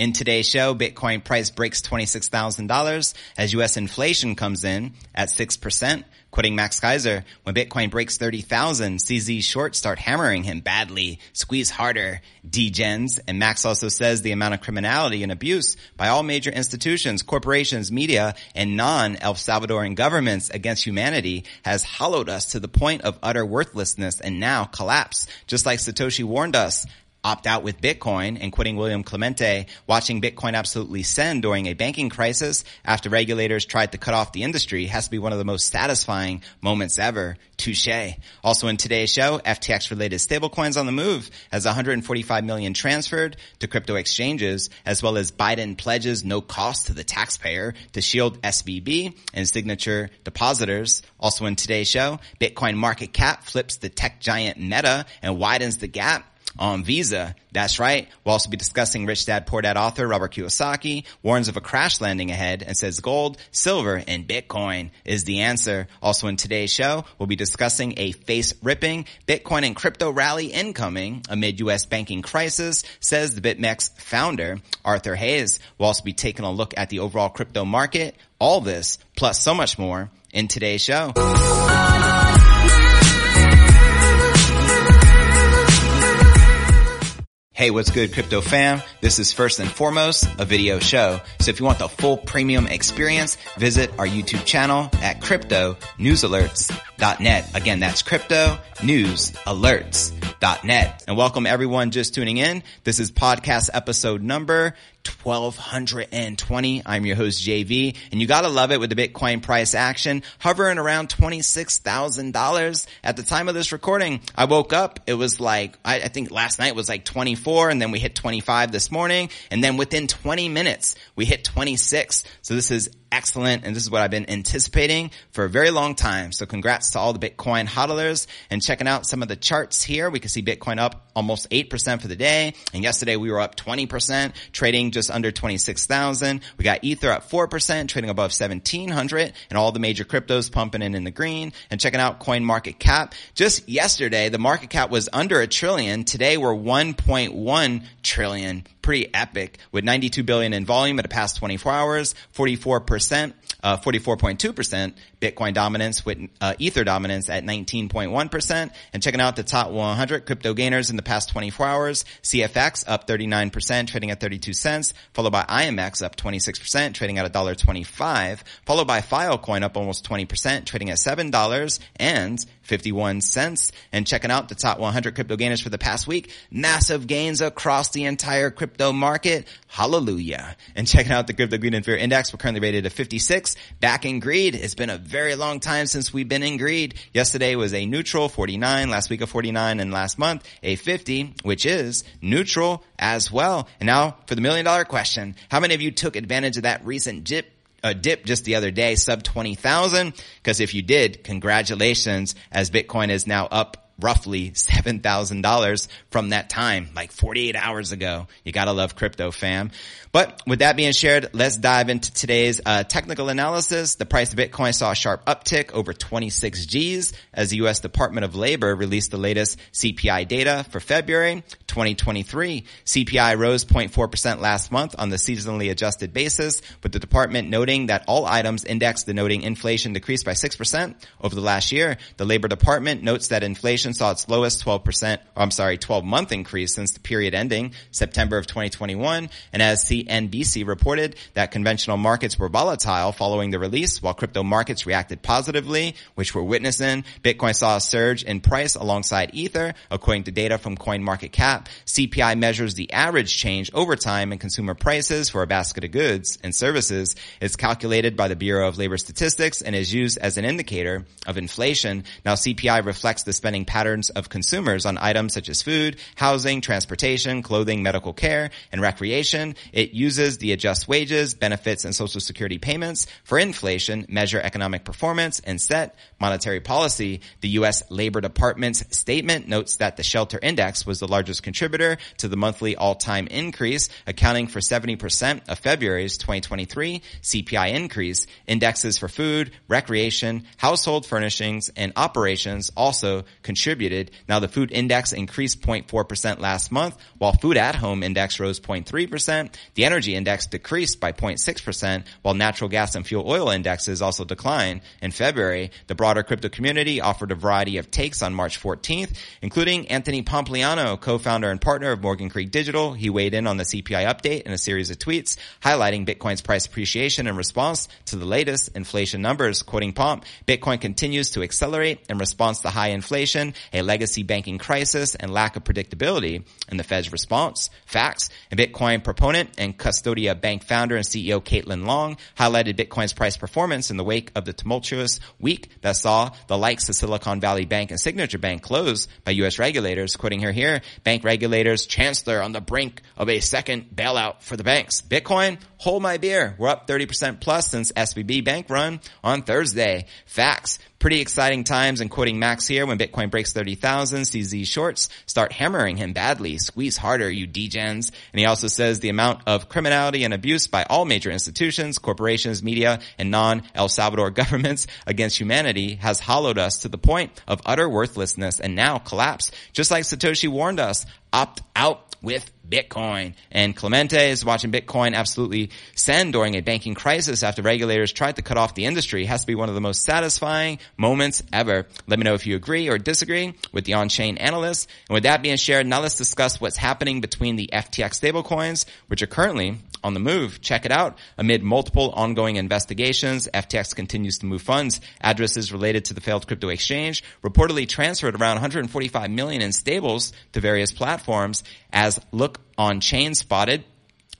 In today's show, Bitcoin price breaks $26,000 as U.S. inflation comes in at 6%. Quoting Max Keiser, when Bitcoin breaks 30,000, CZ shorts start hammering him badly. Squeeze harder, degens. And Max also says the amount of criminality and abuse by all major institutions, corporations, media, and non-El Salvadoran governments against humanity has hollowed us to the point of utter worthlessness and now collapse. Just like Satoshi warned us, opt out with Bitcoin and quitting William Clemente, watching Bitcoin absolutely send during a banking crisis after regulators tried to cut off the industry has to be one of the most satisfying moments ever. Touche. Also in today's show, FTX related stablecoins on the move as 145 million transferred to crypto exchanges as well as Biden pledges no cost to the taxpayer to shield SVB and signature depositors. Also in today's show, Bitcoin market cap flips the tech giant Meta and widens the gap on Visa. That's right. We'll also be discussing Rich Dad Poor Dad author Robert Kiyosaki warns of a crash landing ahead and says gold, silver, and Bitcoin is the answer. Also in today's show, we'll be discussing a face ripping Bitcoin and crypto rally incoming amid U.S. banking crisis, says the BitMEX founder Arthur Hayes. We'll also be taking a look at the overall crypto market. All this plus so much more in today's show. Hey, what's good, crypto fam? This is first and foremost a video show. So if you want the full premium experience, visit our YouTube channel at cryptonewsalerts.net. Again, that's cryptonewsalerts.net. And welcome everyone just tuning in. This is podcast episode number 1220. I'm your host JV and you gotta love it with the Bitcoin price action hovering around $26,000 at the time of this recording. I woke up, it was like, I, I, think last night was like 24 and then we hit 25 this morning and then within 20 minutes we hit 26. So this is excellent. And this is what I've been anticipating for a very long time. So congrats to all the Bitcoin hodlers and checking out some of the charts here. We can see Bitcoin up almost 8% for the day. And yesterday we were up 20%, trading just under 26,000. We got Ether up 4%, trading above 1700 and all the major cryptos pumping in in the green and checking out coin market cap. Just yesterday, the market cap was under a trillion. Today we're 1.1 trillion pretty epic with 92 billion in volume at the past 24 hours, 44%, uh, 44.2% Bitcoin dominance with uh, Ether dominance at 19.1%. And checking out the top 100 crypto gainers in the past 24 hours, CFX up 39%, trading at 32 cents, followed by IMX up 26%, trading at $1.25, followed by Filecoin up almost 20%, trading at $7 and 51 cents. And checking out the top 100 crypto gainers for the past week, massive gains across the entire crypto market. Hallelujah. And checking out the crypto greed and fear index, we're currently rated at 56. Back in greed. It's been a very long time since we've been in greed. Yesterday was a neutral 49, last week a 49, and last month a 50, which is neutral as well. And now for the million dollar question, how many of you took advantage of that recent dip a dip just the other day, sub 20,000. Cause if you did, congratulations as Bitcoin is now up roughly $7,000 from that time, like 48 hours ago. You gotta love crypto fam. But with that being shared, let's dive into today's uh, technical analysis. The price of Bitcoin saw a sharp uptick over 26 G's as the U.S. Department of Labor released the latest CPI data for February 2023. CPI rose 0.4% last month on the seasonally adjusted basis, with the department noting that all items indexed denoting inflation decreased by 6% over the last year. The Labor Department notes that inflation inflation saw its lowest 12%, I'm sorry, 12 month increase since the period ending September of 2021. And as CNBC reported that conventional markets were volatile following the release while crypto markets reacted positively, which we're witnessing. Bitcoin saw a surge in price alongside Ether, according to data from CoinMarketCap. CPI measures the average change over time in consumer prices for a basket of goods and services. It's calculated by the Bureau of Labor Statistics and is used as an indicator of inflation. Now CPI reflects the spending patterns of consumers on items such as food, housing, transportation, clothing, medical care, and recreation. It uses the adjust wages, benefits, and social security payments for inflation, measure economic performance, and set monetary policy. The U.S. Labor Department's statement notes that the shelter index was the largest contributor to the monthly all-time increase, accounting for 70% of February's 2023 CPI increase. Indexes for food, recreation, household furnishings, and operations also contributed. Now the food index increased 0.4% last month, while food at home index rose 0.3%. The energy index decreased by 0.6%, while natural gas and fuel oil indexes also declined. In February, the broader crypto community offered a variety of takes on March 14th, including Anthony Pompliano, co-founder and partner of Morgan Creek Digital. He weighed in on the CPI update in a series of tweets highlighting Bitcoin's price appreciation in response to the latest inflation numbers. Quoting Pomp, Bitcoin continues to accelerate in response to high inflation, a legacy banking crisis, and lack of predictability in the Fed's response. Facts. And Bitcoin proponent and Custodia Bank founder and CEO Caitlin Long highlighted Bitcoin's price performance in the wake of the tumultuous week that saw the likes of Silicon Valley Bank and Signature Bank closed by U.S. regulators. Quoting her here, bank regulators, chancellor on the brink of a second bailout for the banks. Bitcoin, hold my beer. We're up 30% plus since SVB bank run on Thursday. Facts. Pretty exciting times and quoting Max here when Bitcoin breaks 30,000, sees these shorts start hammering him badly. Squeeze harder, you degens. And he also says the amount of criminality and abuse by all major institutions, corporations, media, and non-El Salvador governments against humanity has hollowed us to the point of utter worthlessness and now collapse. Just like Satoshi warned us, opt out with Bitcoin. And Clemente is watching Bitcoin absolutely send during a banking crisis after regulators tried to cut off the industry. It has to be one of the most satisfying moments ever. Let me know if you agree or disagree with the on-chain analysts. And with that being shared, now let's discuss what's happening between the FTX stablecoins, which are currently on the move. Check it out. Amid multiple ongoing investigations, FTX continues to move funds. Addresses related to the failed crypto exchange reportedly transferred around 145 million in stables to various platforms as Look on Chain spotted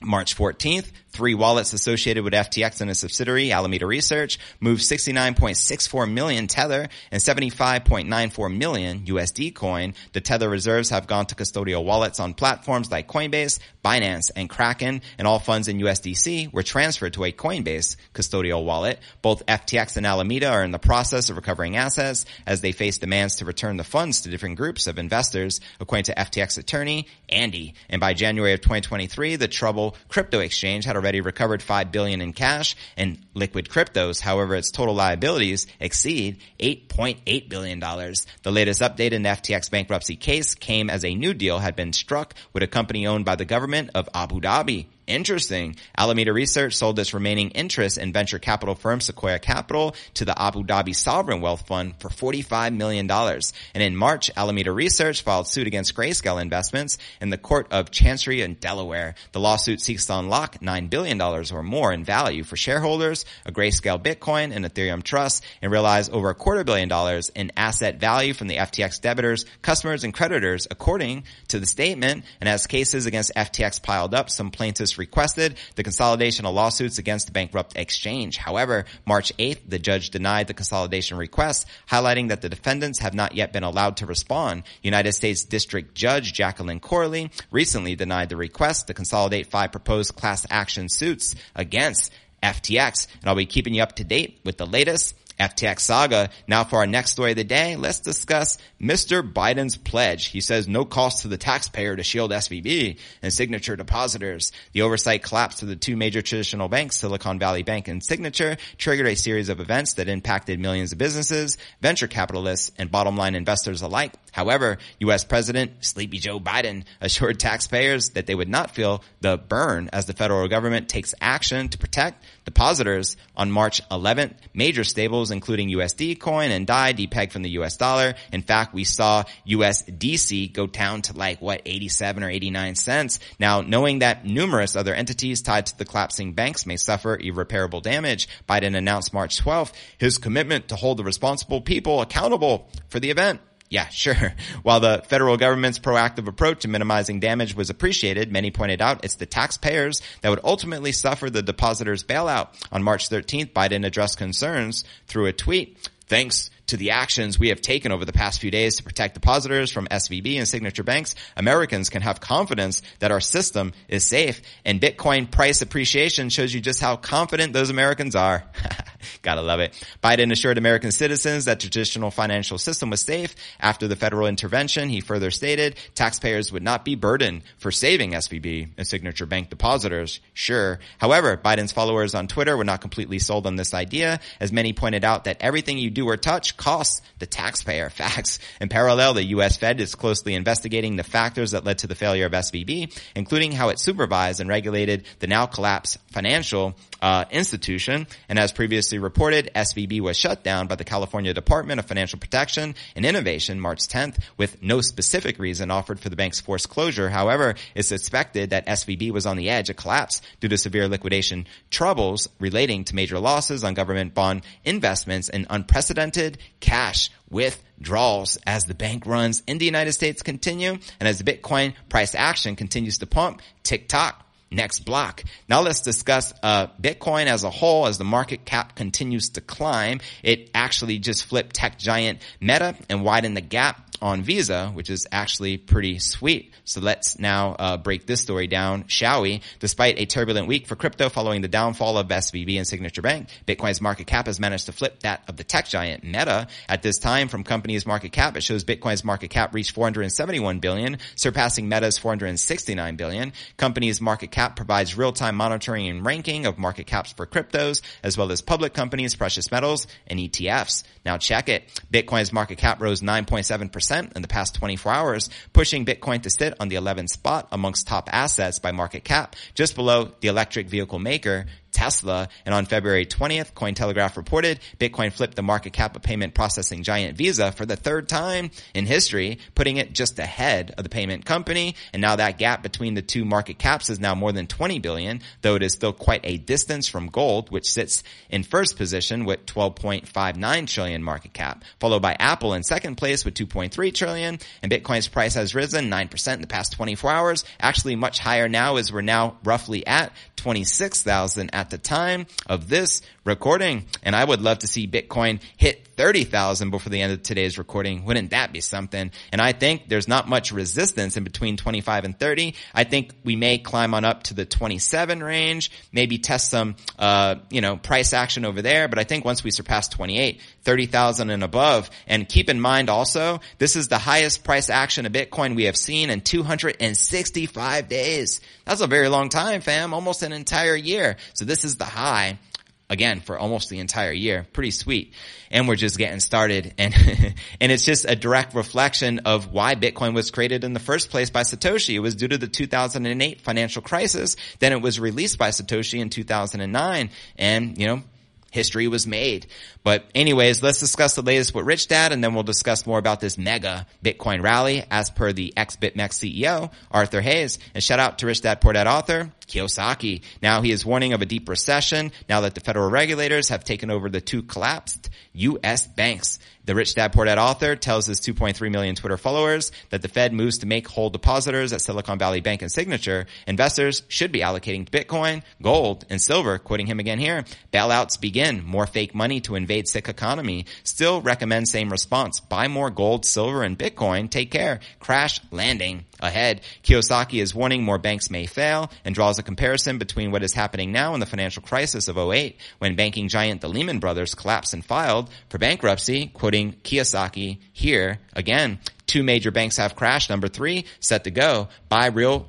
March 14th, three wallets associated with FTX and a subsidiary, Alameda Research, moved 69.64 million Tether and 75.94 million USD coin. The Tether reserves have gone to custodial wallets on platforms like Coinbase, Binance, and Kraken, and all funds in USDC were transferred to a Coinbase custodial wallet. Both FTX and Alameda are in the process of recovering assets as they face demands to return the funds to different groups of investors, according to FTX attorney Andy. And by January of 2023, the trouble crypto exchange had already recovered 5 billion in cash and liquid cryptos. However, its total liabilities exceed 8.8 billion dollars. The latest update in the FTX bankruptcy case came as a new deal had been struck with a company owned by the government of Abu Dhabi. Interesting. Alameda Research sold its remaining interest in venture capital firm Sequoia Capital to the Abu Dhabi Sovereign Wealth Fund for $45 million. And in March, Alameda Research filed suit against Grayscale Investments in the Court of Chancery in Delaware. The lawsuit seeks to unlock $9 billion or more in value for shareholders, a Grayscale Bitcoin and Ethereum trust, and realize over a quarter billion dollars in asset value from the FTX debitors, customers, and creditors, according to the statement. And as cases against FTX piled up, some plaintiffs requested the consolidation of lawsuits against the bankrupt exchange. However, March 8th, the judge denied the consolidation request, highlighting that the defendants have not yet been allowed to respond. United States District Judge Jacqueline Corley recently denied the request to consolidate five proposed class action suits against FTX. And I'll be keeping you up to date with the latest FTX saga. Now for our next story of the day, let's discuss Mr. Biden's pledge. He says no cost to the taxpayer to shield SVB and signature depositors. The oversight collapse of the two major traditional banks, Silicon Valley Bank and Signature, triggered a series of events that impacted millions of businesses, venture capitalists, and bottom line investors alike. However, U.S. President Sleepy Joe Biden assured taxpayers that they would not feel the burn as the federal government takes action to protect depositors on March 11th. Major stables including USD coin and DAI depegged from the US dollar. In fact, we saw USDC go down to like, what, 87 or 89 cents. Now, knowing that numerous other entities tied to the collapsing banks may suffer irreparable damage, Biden announced March 12th his commitment to hold the responsible people accountable for the event. Yeah, sure. While the federal government's proactive approach to minimizing damage was appreciated, many pointed out it's the taxpayers that would ultimately suffer the depositors' bailout. On March 13th, Biden addressed concerns through a tweet. Thanks to the actions we have taken over the past few days to protect depositors from SVB and signature banks, Americans can have confidence that our system is safe. And Bitcoin price appreciation shows you just how confident those Americans are. Gotta love it. Biden assured American citizens that traditional financial system was safe. After the federal intervention, he further stated taxpayers would not be burdened for saving SVB and signature bank depositors. Sure. However, Biden's followers on Twitter were not completely sold on this idea, as many pointed out that everything you do or touch costs the taxpayer. Facts. In parallel, the U.S. Fed is closely investigating the factors that led to the failure of SVB, including how it supervised and regulated the now collapsed financial uh, institution. And as previously reported, SVB was shut down by the California Department of Financial Protection and Innovation March 10th with no specific reason offered for the bank's forced closure. However, it's suspected that SVB was on the edge of collapse due to severe liquidation troubles relating to major losses on government bond investments and unprecedented cash withdrawals as the bank runs in the United States continue and as the Bitcoin price action continues to pump. Tick tock next block. Now let's discuss uh, Bitcoin as a whole as the market cap continues to climb. It actually just flipped tech giant Meta and widened the gap on Visa, which is actually pretty sweet. So let's now uh, break this story down, shall we? Despite a turbulent week for crypto following the downfall of SVB and Signature Bank, Bitcoin's market cap has managed to flip that of the tech giant Meta. At this time, from CompaniesMarketCap, it shows Bitcoin's market cap reached 471 billion, surpassing Meta's 469 billion. CompaniesMarketCap provides real-time monitoring and ranking of market caps for cryptos, as well as public companies, precious metals, and ETFs. Now check it. Bitcoin's market cap rose 9.7% in the past 24 hours, pushing Bitcoin to sit on the 11th spot amongst top assets by market cap, just below the electric vehicle maker Tesla. And on February 20th, Cointelegraph reported Bitcoin flipped the market cap of payment processing giant Visa for the third time in history, putting it just ahead of the payment company. And now that gap between the two market caps is now more than 20 billion, though it is still quite a distance from gold, which sits in first position with 12.59 trillion market cap, followed by Apple in second place with 2.3 trillion. And Bitcoin's price has risen 9% in the past 24 hours, actually much higher now as we're now roughly at 26,000 at the time of this recording. And I would love to see Bitcoin hit 30,000 before the end of today's recording. Wouldn't that be something? And I think there's not much resistance in between 25 and 30. I think we may climb on up to the 27 range, maybe test some, uh, you know, price action over there. But I think once we surpass 28, 30,000 and above, and keep in mind also, this is the highest price action of Bitcoin we have seen in 265 days. That's a very long time, fam. Almost an entire year. So this is the high again for almost the entire year. Pretty sweet. And we're just getting started. And, and it's just a direct reflection of why Bitcoin was created in the first place by Satoshi. It was due to the 2008 financial crisis. Then it was released by Satoshi in 2009. And, you know, history was made. But anyways, let's discuss the latest with Rich Dad and then we'll discuss more about this mega Bitcoin rally as per the ex-BitMEX CEO, Arthur Hayes. And shout out to Rich Dad Poor Dad author, Kiyosaki. Now he is warning of a deep recession now that the federal regulators have taken over the two collapsed U.S. banks. The Rich Dad Poor Dad author tells his 2.3 million Twitter followers that the Fed moves to make whole depositors at Silicon Valley Bank and Signature. Investors should be allocating Bitcoin, gold, and silver. Quoting him again here, bailouts begin. More fake money to invade sick economy. Still recommend same response. Buy more gold, silver, and Bitcoin. Take care. Crash landing ahead. Kiyosaki is warning more banks may fail and draws a comparison between what is happening now and the financial crisis of 08 when banking giant the Lehman Brothers collapsed and filed for bankruptcy, quoting Kiyosaki here again. Two major banks have crashed. Number three, set to go. Buy real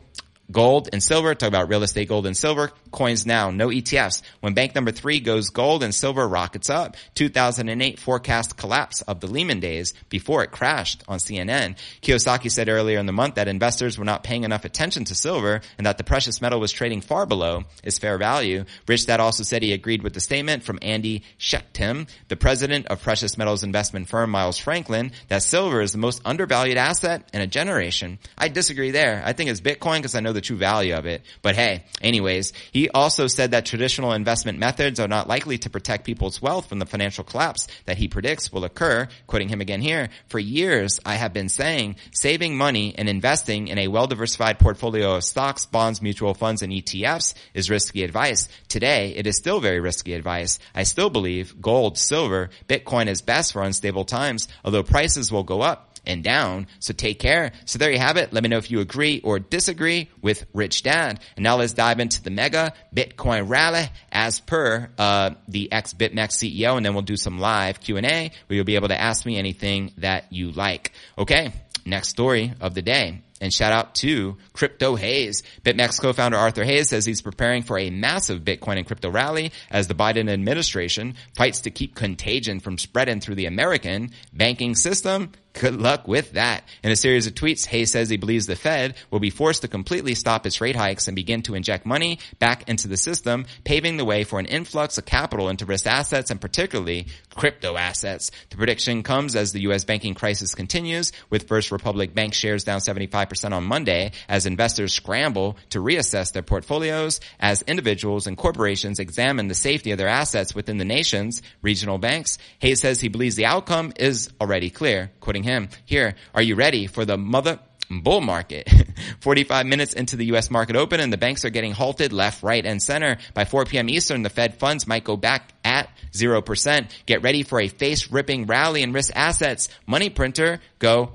gold and silver. Talk about real estate, gold and silver. Coins now, no ETFs. When bank number three goes gold and silver rockets up. 2008 forecast collapse of the Lehman days before it crashed on CNN. Kiyosaki said earlier in the month that investors were not paying enough attention to silver and that the precious metal was trading far below its fair value. Rich Dad also said he agreed with the statement from Andy Schectman, the president of precious metals investment firm Miles Franklin, that silver is the most undervalued asset in a generation. I disagree there. I think it's Bitcoin because I know the true value of it. But hey, anyways, he also said that traditional investment methods are not likely to protect people's wealth from the financial collapse that he predicts will occur. Quoting him again here, for years I have been saying saving money and investing in a well-diversified portfolio of stocks, bonds, mutual funds, and ETFs is risky advice. Today, it is still very risky advice. I still believe gold, silver, Bitcoin is best for unstable times, although prices will go up and down. So take care. So there you have it. Let me know if you agree or disagree with Rich Dad. And now let's dive into the mega Bitcoin rally as per uh, the ex BitMEX CEO, and then we'll do some live Q and A where you'll be able to ask me anything that you like. Okay, next story of the day. And shout out to Crypto Hayes. BitMEX co-founder Arthur Hayes says he's preparing for a massive Bitcoin and crypto rally as the Biden administration fights to keep contagion from spreading through the American banking system Good luck with that. In a series of tweets, Hayes says he believes the Fed will be forced to completely stop its rate hikes and begin to inject money back into the system, paving the way for an influx of capital into risk assets and particularly crypto assets. The prediction comes as the U.S. banking crisis continues, with First Republic Bank shares down 75% on Monday as investors scramble to reassess their portfolios as individuals and corporations examine the safety of their assets within the nation's regional banks. Hayes says he believes the outcome is already clear, quoting him. Here, are you ready for the mother bull market. 45 minutes into the U.S. market open and the banks are getting halted left, right, and center. By 4 p.m. Eastern, the Fed funds might go back at 0%. Get ready for a face-ripping rally in risk assets. Money printer, go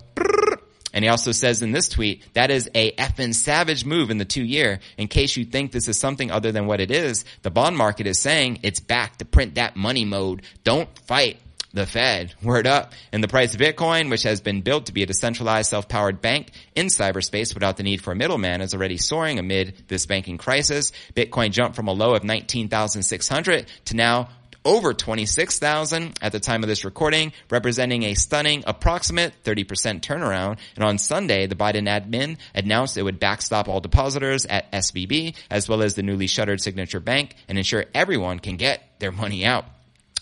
and he also says in this tweet, that is a effing savage move in the two year. In case you think this is something other than what it is, the bond market is saying it's back to print that money mode. Don't fight the Fed. Word up. And the price of Bitcoin, which has been built to be a decentralized self-powered bank in cyberspace without the need for a middleman, is already soaring amid this banking crisis. Bitcoin jumped from a low of 19,600 to now over 26,000 at the time of this recording, representing a stunning approximate 30% turnaround. And on Sunday, the Biden admin announced it would backstop all depositors at SVB as well as the newly shuttered Signature Bank and ensure everyone can get their money out.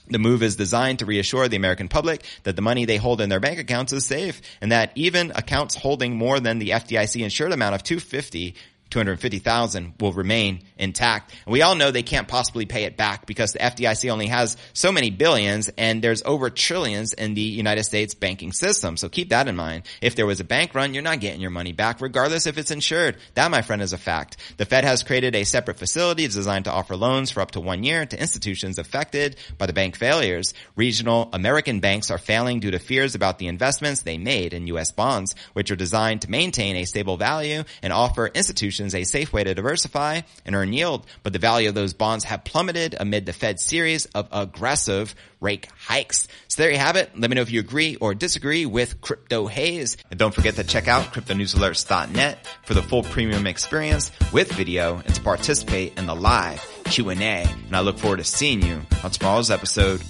The move is designed to reassure the American public that the money they hold in their bank accounts is safe and that even accounts holding more than the FDIC insured amount of 250 250,000 will remain intact. And we all know they can't possibly pay it back because the FDIC only has so many billions and there's over trillions in the United States banking system. So keep that in mind. If there was a bank run, you're not getting your money back regardless if it's insured. That, my friend, is a fact. The Fed has created a separate facility designed to offer loans for up to one year to institutions affected by the bank failures. Regional American banks are failing due to fears about the investments they made in U.S. bonds, which are designed to maintain a stable value and offer institutions a safe way to diversify and earn yield, but the value of those bonds have plummeted amid the Fed's series of aggressive rate hikes. So there you have it. Let me know if you agree or disagree with Crypto Hayes. And don't forget to check out cryptonewsalerts.net for the full premium experience with video and to participate in the live Q&A. And I look forward to seeing you on tomorrow's episode